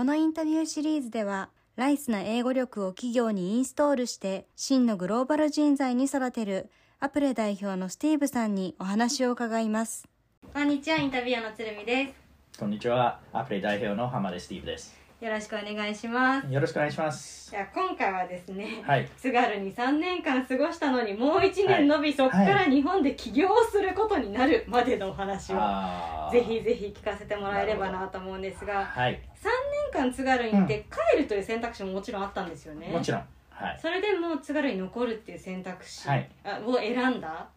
このインタビューシリーズでは、ライスな英語力を企業にインストールして、真のグローバル人材に育てる、アプレ代表のスティーブさんにお話を伺います。こんにちは、インタビュアーの鶴見でこんにちは。アプリ代表の浜田スティーブです。す。よろしくお願いします。よろしくお願いします。じゃあ今回はですね、はい。津軽に3年間過ごしたのにもう1年延び、はいそこから日本で起業をすることになるまでのお話を、あーぜひぜひ聞かせてもらえればなと思うんですがはい。3年間津軽に行って帰るという選択肢ももちろんあったんですよね、もちろん。はい。それでも津軽に残るっていう選択肢、はい。あを選んだ？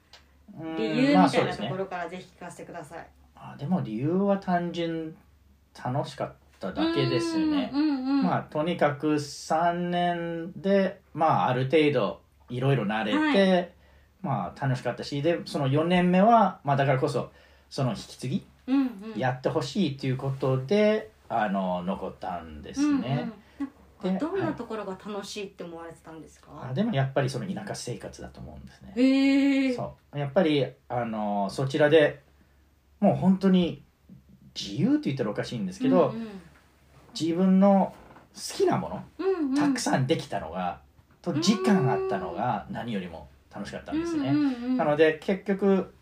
うん理由みまあたいうなところからぜひ聞かせてください、あでも理由は単純楽しかっただけですよね。う。んうんうんまあとにかく3年でまあある程度いろいろ慣れて、まあ楽しかったしでその4年目はまあだからこそその引き継ぎうんうん。やってほしいということで、あの残ったんですね。うんでうん、どんなはいところが楽しいって思われてたんですか、あでもやっぱりその田舎生活だと思うんですね。へえそう。やっぱりあのそちらでもう本当に自由って言ったらおかしいんですけど、うん自分の好きなものうんうん。たくさんできたのが、と時間あったのが何よりも楽しかったんですね。うんうんうん。なので結局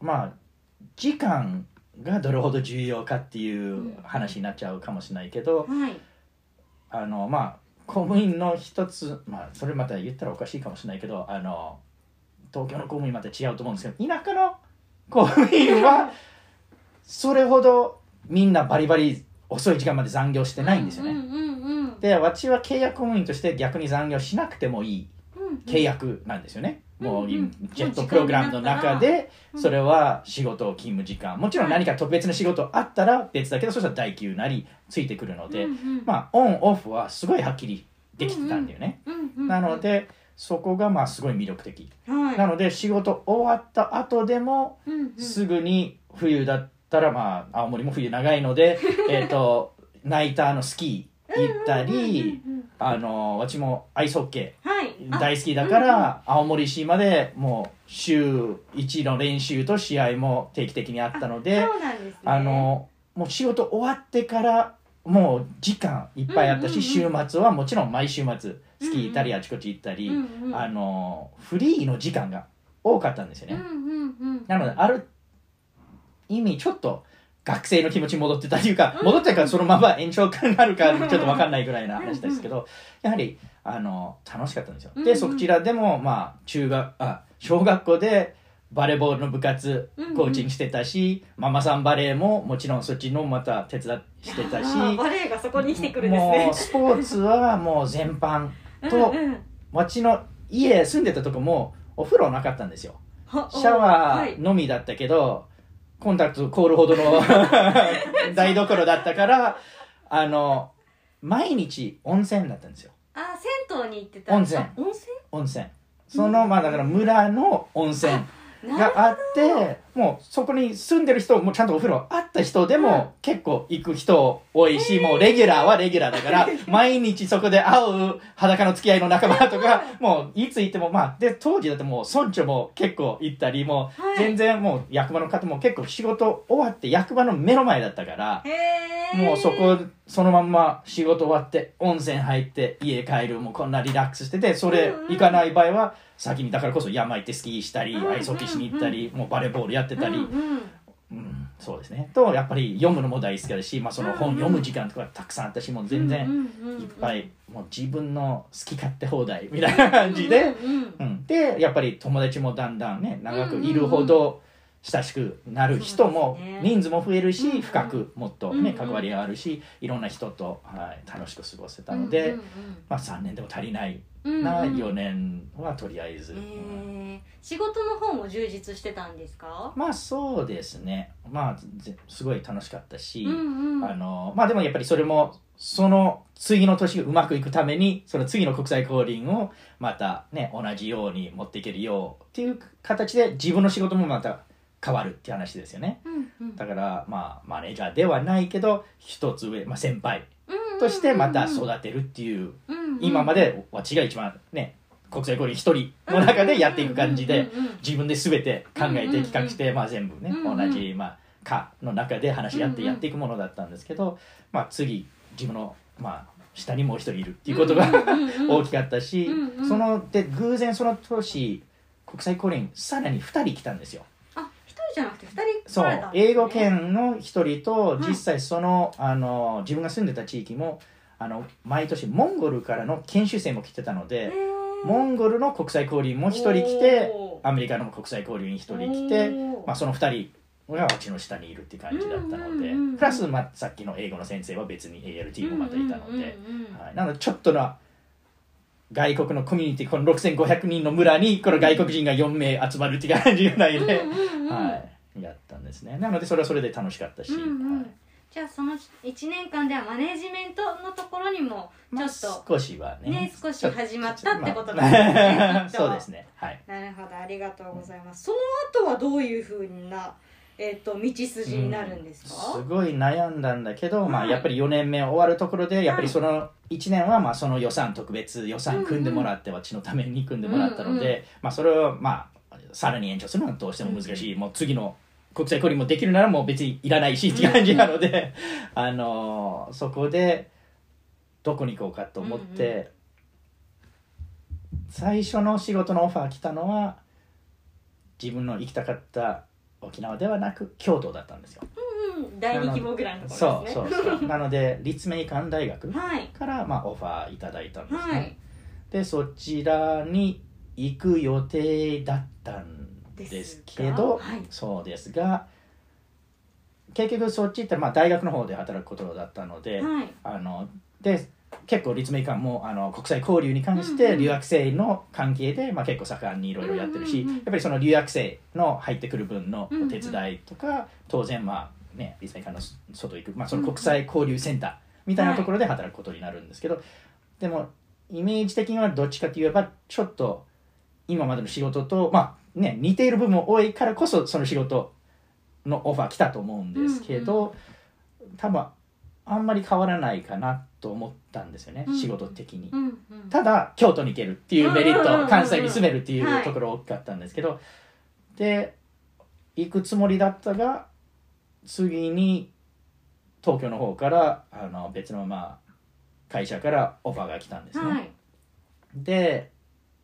まあ時間がどれほど重要かっていう話になっちゃうかもしれないけど、はい。あのまあ公務員の一つまあそれまた言ったらおかしいかもしれないけどあの東京の公務員また違うと思うんですけど田舎の公務員はそれほどみんなバリバリ遅い時間まで残業してないんですよね。うんうんうんうん。で私は契約公務員として逆に残業しなくてもいいうん。契約なんですよね。もうジェットプログラムの中でうん。それは仕事勤務時間もちろん何か特別な仕事あったら別だけどそしたら代給なりついてくるので、まあオンオフはすごいはっきりできてたんだよね。なのでそこがまあすごい魅力的。はい。なので仕事終わった後でもすぐに冬だったらまあ青森も冬長いので えっとナイターのスキー行ったりあの私もアイスホッケー大好きだから青森市までもう週1の練習と試合も定期的にあったのであのもう仕事終わってからもう時間いっぱいあったし、週末はもちろん毎週末スキー行ったりあちこち行ったり、あのフリーの時間が多かったんですよね、なのである意味ちょっと学生の気持ちに戻ってたというか戻ってからそのまま延長になるかちょっと分かんないぐらいな話ですけどやはりあの楽しかったんですよ。でそちらでもまあ中学あ小学校でバレーボールの部活コーチングしてたし、ママさんバレーももちろんそっちのまた手伝してたしあーバレエがそこに来てくるんですもねうスポーツはもう全般とうんうん。町の家住んでたとこもお風呂なかったんですよ。はシャワはい。ーのみだったけど、コンタクト凍るほどの 台所だったからあの毎日温泉だったんですよ。あ銭湯に行ってた温泉。あ温泉？温泉。そのまあだから村の温泉。ながあってもうそこに住んでる人もちゃんとお風呂あった人でも結構行く人多いし、もうレギュラーはレギュラーだから 毎日そこで会う裸の付き合いの仲間とか もういつ行ってもまあで当時だってもう村長も結構行ったりもうはい。全然もう役場の方も結構仕事終わって役場の目の前だったからもうそこそのまんま仕事終わって温泉入って家帰るもうこんなリラックスしててそれうんうん。行かない場合は先にだからこそ山行ってスキーしたりうんアイスホッケーしに行ったりもうバレーボールやってたり、うんそうですね。とやっぱり読むのも大好きだし、まあ、その本読む時間とかたくさんあったしもう全然いっぱいもう自分の好き勝手放題みたいな感じで、うん、でやっぱり友達もだんだんね長くいるほど親しくなる人も人数も増えるし、深くもっとね関わりがあるしいろんな人と、はい、楽しく過ごせたので、まあ、3年でも足りないうんなうん。4年はとりあえず。仕事の方も充実してたんですか？まあそうですね。まあぜすごい楽しかったし、あのまあでもやっぱりそれもその次の年がうまくいくためにその次の国際交流をまたね同じように持っていけるようっていう形で自分の仕事もまた変わるって話ですよね。うんうん。だからまあマネージャーではないけど一つ上、まあ、先輩うんとしてまた育てるっていう今まで私が一番ね国際交流一人の中でやっていく感じで自分で全て考えて企画して、まあ、全部ね、同じ、まあ、課の中で話し合ってやっていくものだったんですけど、まあ、次自分のまあ下にもう一人いるっていうことが 大きかったし、そので偶然その年国際交流員さらに2人来たんですよ。じゃなくて二人そう来られた英語圏の一人とはい。実際その,、あの自分が住んでた地域もあの毎年モンゴルからの研修生も来てたのへで、ー。モンゴルの国際交流員も一人来てアメリカの国際交流員一人来て、まあ、その二人がうちの下にいるって感じだったので、プラス、まあ、さっきの英語の先生は別に ALT もまたいたので、はい、なのでちょっとな外国のコミュニティこの6500人の村にこの外国人が4名集まるっていで、うんうんうん。はい、やったんですね。なのでそれはそれで楽しかったし、うんうん。はい。じゃあその1年間ではマネジメントのところにもちまあょっと、少しはね。ね少し始まったってことまなんですね。あきっと。そうですね。はい。なるほど。ありがとうございます。その後はどういうふうな、えっと道筋になるんですか、すごい悩んだんだけど、まあ、はいやっぱり4年目終わるところでやっぱりその1年はまあその予算特別予算組んでもらって私のために組んでもらったので、うんうんまあ、それをまあさらに延長するのはどうしても難しい、もう次の国際交流もできるならもう別にいらないしって感じなので、あのそこでどこに行こうかと思って、うんう最初の仕事のオファー来たのは自分の行きたかった沖縄ではなく京都だったんですよ。うん、第二希望ぐらいのとこそうろですね。そうそう なので立命館大学はい。から、まあ、オファーいただいたんですね、はい。でそちらに行く予定だったんですけどはい。そうですが結局そっちって、まあ、大学の方で働くことだったので、はい。あので結構立命館もあの国際交流に関して留学生の関係で、まあ、結構盛んにいろいろやってるし、やっぱりその留学生の入ってくる分のお手伝いとか、当然まあね立命館の外行く、まあ、その国際交流センターみたいなところで働くことになるんですけど、でもイメージ的にはどっちかといえばちょっと今までの仕事とまあね似ている部分も多いからこそその仕事のオファー来たと思うんですけど、多分あんまり変わらないかなと思ったんですよね、うん。仕事的に。うんうん。ただ京都に行けるっていうメリッうんうんうんうんト関西に住めるっていはい。うところ大きかったんですけど、で行くつもりだったが次に東京の方からあの別のまあ会社からオファーが来たんですね。はい。で、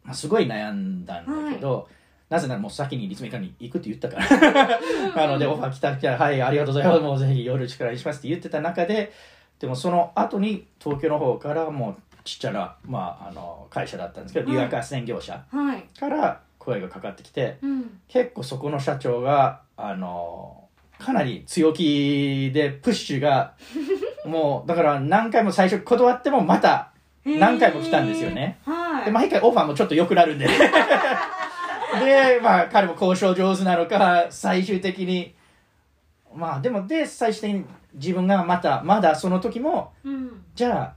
まあ、すごい悩んだんだけど、なぜならもう先に立命館に行くって言ったから。なのでオファー来たら「はいありがとうございます。もうぜひよろしくお願いします」って言ってた中ででもその後に東京の方からもうちっちゃな、まあ、あの会社だったんですけどはい。留学斡旋業者はい。から声がかかってきてうん。結構そこの社長があのかなり強気でプッシュがもうだから何回も最初断ってもまた何回も来たんですよね。はい。で毎回オファーもちょっと良くなるんで でまあ彼も交渉上手なのか最終的に。まあでもで最終的に自分がまたまだその時もうん。じゃあ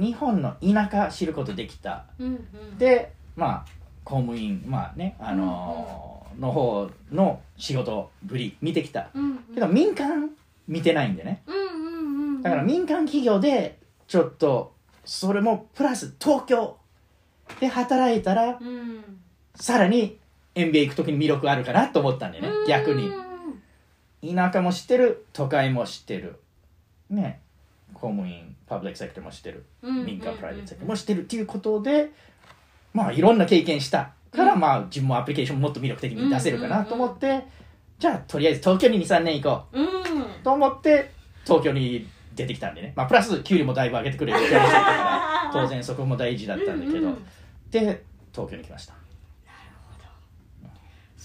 日本の田舎知ることできた。うんうん。でまあ公務員まあねあのーの方の仕事ぶり見てきた。うんうん。けど民間見てないんでね。うんうんうん。だから民間企業でちょっとそれもプラス東京で働いたらうん。さらに MBA 行く時に魅力あるかなと思ったんでね。逆に。田舎も知ってる都会も知ってる。ね。公務員パブリックセクターも知ってる。うん民間プライベートセクターも知ってるっていうことでまあいろんな経験したから、うん。まあ自分もアプリケーションもっと魅力的に出せるかなと思って、じゃあとりあえず東京に23年行こう。と思って東京に出てきたんでね。まあプラス給料もだいぶ上げてくれるたから 当然そこも大事だったんだけど、で東京に来ました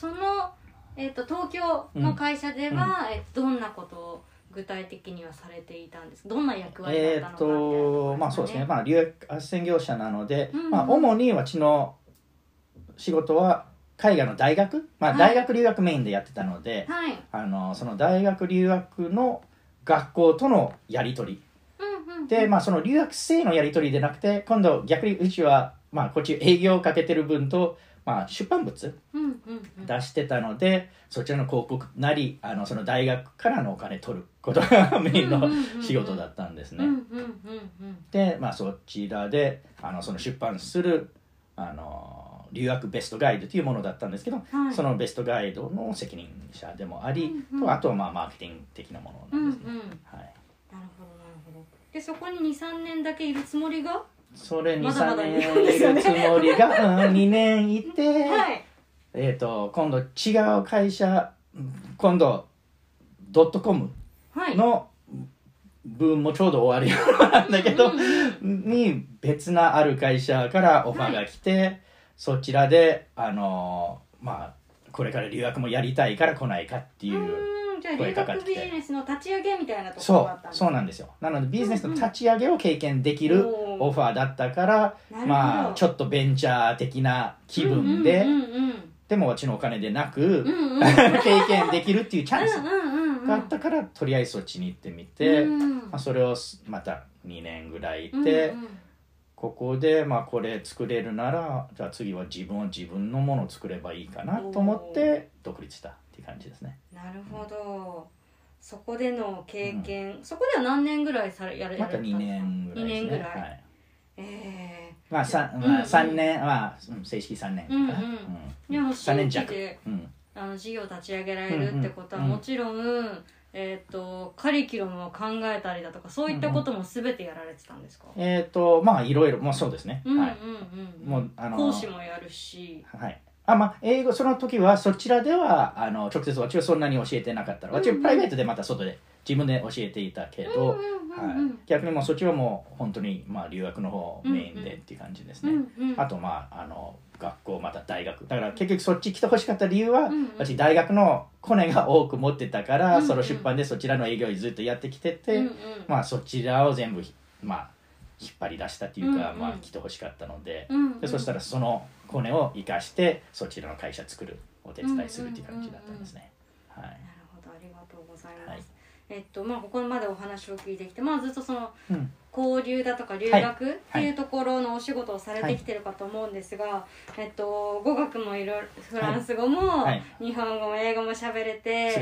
その、えっと東京の会社では、えっとどんなことを具体的にはされていたんですか？どんな役割だったのかえーっとまあそうですね、まあ、留学斡旋業者なので、うんまあ、主にうちの仕事は海外の大学、まあ、はい。大学留学メインでやってたので、はい。あのその大学留学の学校とのやり取り。うんうんで、まあ、その留学生のやり取りでなくて今度逆にうちは、まあ、こっち営業をかけてる分と、まあ、出版物うんうんうん出してたのでそちらの広告なりあのその大学からのお金取ることが メインの仕事だったんですね。うんうんうんうんで、まあ、そちらであのその出版するあの留学ベストガイドというものだったんですけど、はい。そのベストガイドの責任者でもあり、うんうん。とあとはまあマーケティング的なものうんうんなん。ですね。はい。なるほどなるほど。でそこに23年だけいるつもりが？それに3まだまだ年いるつもりが、うん、2年いて、はいえっ、と今度違う会社今度ドットコムはい。の分もちょうど終わりなんだけど、うんうんに別なある会社からオファーが来て、そちらであのーまあこれから留学もやりたいから来ないかっていう、声かかって。きて学ビジネスの立ち上げみたいなところそうがあったそうなんですよ。なのでビジネスの立ち上げを経験できるオファーだったから、なるほど。まあちょっとベンチャー的な気分で、うんうんうんでもうちのお金でなく、うんうん。う ん経験できるっていうチャンスうんうんうんうん。があったから、とりあえずそっちに行ってみて、うん。まあ、それをまた2年ぐらいいて、うんうんここでまあこれ作れるならじゃあ次は自分は自分のものを作ればいいかなと思って独立したっていう感じですね。なるほど。そこでの経験、そこでは何年ぐらいされやれまた2やれたんですか？年ぐらいですね。二年ぐらい。はい。えまあ 3, うんうん。まあ、3年まあうん正式3年か。な、うん。うん。でも3年弱。あの事業立ち上げられるってことはうんうん。もちろん、えっ、とカリキュラムを考えたりだとかそういったことも全てやられてたんですか、えっ、とまあいろいろ。もうそうですね、うんうんはいうん。もうあの講師もやるし。はい。あまあ、英語その時はそちらではあの直接私はそんなに教えてなかったの私はプライベートでまた外で自分で教えていたけど、はい、逆にもうそっちはもう本当に、まあ、留学の方メインでっていう感じですね、うんうんあとまああの学校また大学。だから結局そっち来てほしかった理由は、うんうん私大学のコネが多く持ってたから、うんうん。その出版でそちらの営業をずっとやってきてて、うんうん。まあそちらを全部ひまあ引っ張り出したっていうか、うんうん。まあ来てほしかったので,、うんうん。でそしたらそのコネを生かしてそちらの会社作るお手伝いするっていう感じだったんですね、はい。なるほど。ありがとうございます、はいえっとまあここまでお話を聞いてきてまあずっとそのうん。交流だとか留学ってはい。いうところのお仕事をされてきてるかと思うんですが、えっと語学もいろいろフランス語も、はい。日本語も英語も喋れて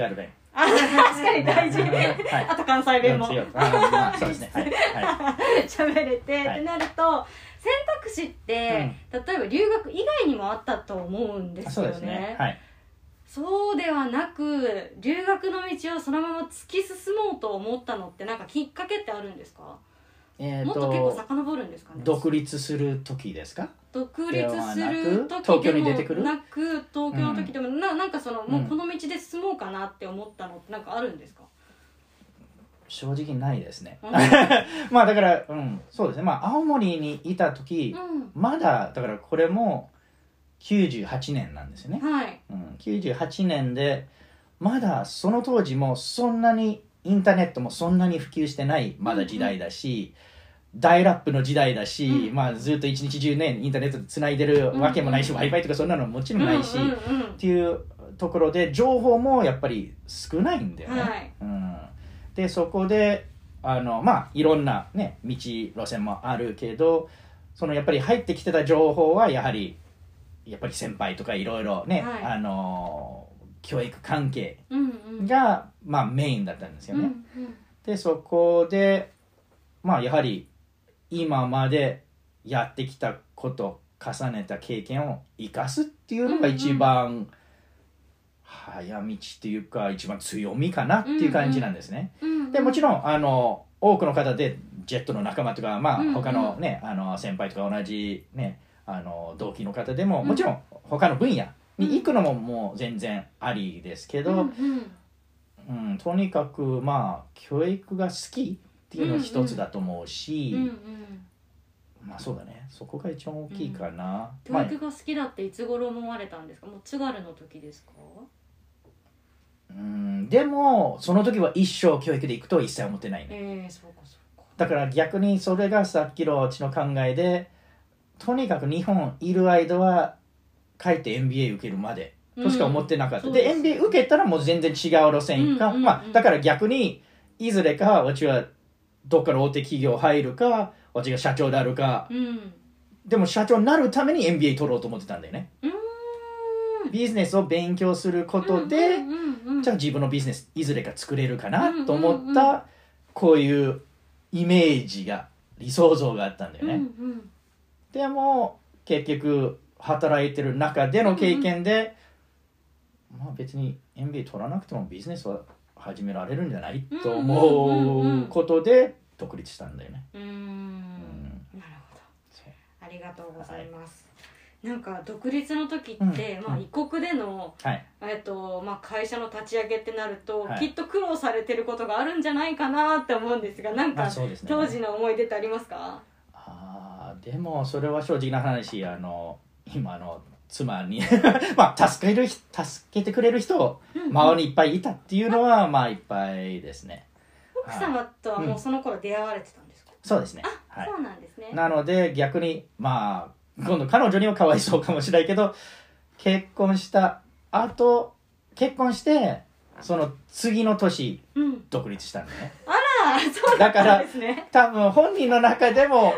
あ確かに大事。はい。あと関西弁も。強いあまあそうですね。はい、はい。喋れて、はい。ってなると選択肢って、例えば留学以外にもあったと思うんですよね。そうですね。はいそうではなく留学の道をそのまま突き進もうと思ったのってなんかきっかけってあるんですか、えっ、もっと結構と遡るんですかね？独立する時ですか？独立するではなく時東京でもに出てくる？なく東京の時でも、ななんかそのもううんこの道で進もうかなって思ったのってなんかあるんですか、正直ないですね。うん。まあだからうんそうですね。まあ青森にいた時、まだだからこれも98年なんですよね。うん、はいうん、98年でまだその当時もそんなにインターネットもそんなに普及してないまだ時代だし、ダイラップの時代だし、うん。まあ、ずっと一日中ねインターネットでつないでるわけもないし、うん w i f i とかそんなのもちろんないし、うんうん。っていうところで情報もやっぱり少ないんだよね。はい。うん、でそこであのまあいろんなね道路線もあるけどそのやっぱり入ってきてた情報はやはりやっぱり先輩とかいろいろね、はいあの教育関係うんうんが、まあ、メインだったんですよね。うんうんでそこでまあやはり今までやってきたこと重ねた経験を生かすっていうのが一番早道っていうか一番強みかなっていう感じなんですね。うんうんでもちろんあの多くの方でジェットの仲間とか、まあうんうん他のね、あの先輩とか同じ、ね、あの同期の方でも、うん。もちろん他の分野に行くのももう全然ありですけど、うんうん。うん、とにかくまあ教育が好きっていうのは一つだと思うし、うんうん。まあそうだね。そこが一番大きいかな、教まあ育が好きだっていつ頃思われたんですか？もう津軽の時ですか？うんでもその時は一生教育で行くとは一切思ってないねええそうかそうか。だから逆にそれがさっきのうちの考えでとにかく日本いる間は帰って MBA 受けるまでとしか思ってなかった、でうん。です MBA 受けたらもう全然違う路線か、うんうんうん。まあ、だから逆にいずれかうちはどっかの大手企業入るかうちが社長であるか。うん。でも社長になるために MBA 取ろうと思ってたんだよね。ビジネスを勉強することで、うんうんじゃあ自分のビジネスいずれか作れるかなと思ったこういうイメージが理想像があったんだよね、うんうんでも結局働いてる中での経験で、まあ別に MBA 取らなくてもビジネスは始められるんじゃないとうんうんうんう思うんことで独立したんだよね。うーん。なるほど。ありがとうございます、なんか独立の時って、まあ、うん。うん異国での、はい。えっとまあ、会社の立ち上げってなると、はい。きっと苦労されてることがあるんじゃないかなって思うんですがなんか、当時の思い出ってありますか？あーでもそれは正直な話あの今の妻に まあ助ける助けてくれる人周りにいっぱいいたっていうのはまあいっぱいですね。奥様とはもうその頃出会われてたんですか、そうですね。はい。そうなんですね。なので逆にまあ今度彼女にはかわいそうかもしれないけど結婚した後結婚してその次の年うん。独立したんだね。あらそうだったんですね。多分本人の中でも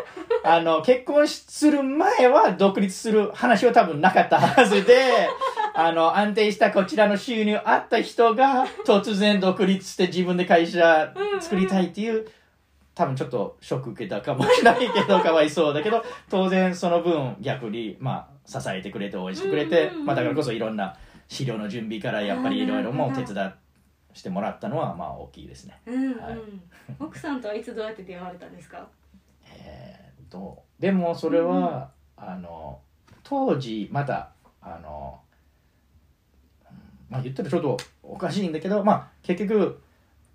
あの結婚する前は独立する話は多分なかったはずで あの安定したこちらの収入あった人が突然独立して自分で会社作りたいっていう多分ちょっとショック受けたかもしれないけどかわいそうだけど当然その分逆にまあ支えてくれて応援してくれて、まあ、だからこそいろんな資料の準備からやっぱりいろいろも手伝してもらったのはまあ大きいですね。うんうん、はい。奥さんとはいつどうやって出会われたんですか？えー、と。でもそれは、あの当時まだあの、うんまあ言ったらちょっとおかしいんだけどまあ結局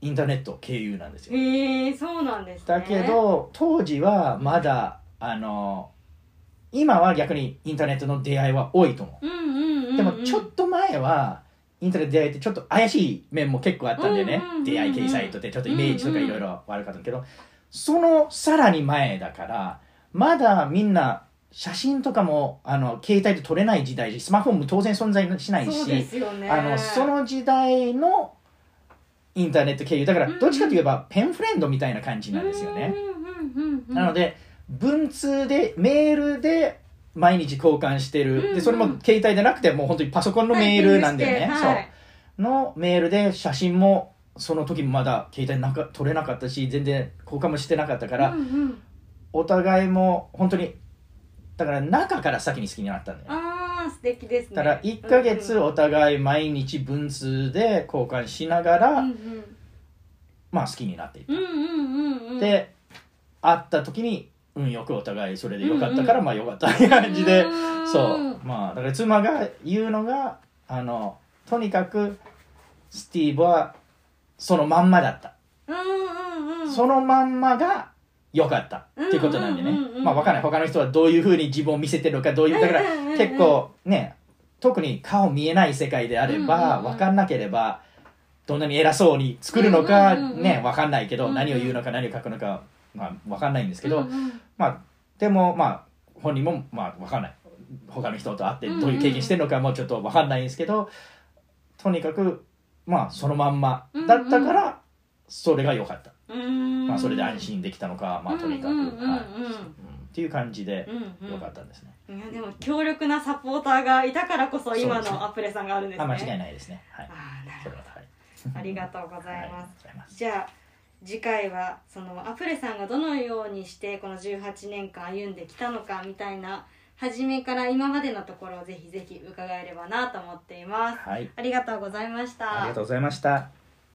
インターネット経由なんですよ。へえそうなんですね。だけど当時はまだあの今は逆にインターネットの出会いは多いと思う。んうんうん、うん、うでもちょっと前はインターネット出会いってちょっと怪しい面も結構あったんだよね、うんうんうんうん出会い系サイトってちょっとイメージとかいろいろ悪かったけど、そのさらに前だからまだみんな写真とかもあの携帯で撮れない時代しスマホも当然存在しないしそね。あのその時代のインターネット経由だからどっちかといえばペンフレンドみたいな感じなんですよね、なので文通でメールで毎日交換してる、うんうん。でそれも携帯でなくてもう本当にパソコンのメールなんだよね、はいそう。のメールで写真もその時もまだ携帯なんか撮れなかったし全然交換もしてなかったから、うんうん、お互いも本当にだから中から先に好きになったんだよ。ねああ素敵ですね。だから1ヶ月うんうん。お互い毎日文通で交換しながら、うんまあ好きになっていった。うんうんうんうん。うんで会った時に運よくお互いそれでよかったから、まあよかったって感じで、うん。そう。まあだから妻が言うのがあのとにかくスティーブはそのまんまだった、うんうんうん。そのまんまが良かった。っていうことなんでね、まあわかんない。他の人はどういうふうに自分を見せてるのかどういうだから結構ね特に顔見えない世界であればうんわかんなければどんなに偉そうに作るのかねわかんないけど何を言うのか何を書くのかまあわかんないんですけど、まあでもまあ本人もまあわかんない。他の人と会ってどういう経験してるのかもちょっとわかんないんですけど、とにかくまあそのまんまだったからそれが良かった、うんまあ、それで安心できたのか、まあとにかく、っていう感じでうんうん。良かったんですね、いやでも強力なサポーターがいたからこそ今のアプレさんがあるんですね。あ間違いないですね。はい。あーなるそれははい。ほどありがとうございはいます、ござい。ますじゃあ次回はそのアプレさんがどのようにしてこの18年間歩んできたのかみたいな初めから今までのところをぜひぜひ伺えればなと思っています。はい。ありがとうございました。ありがとうございました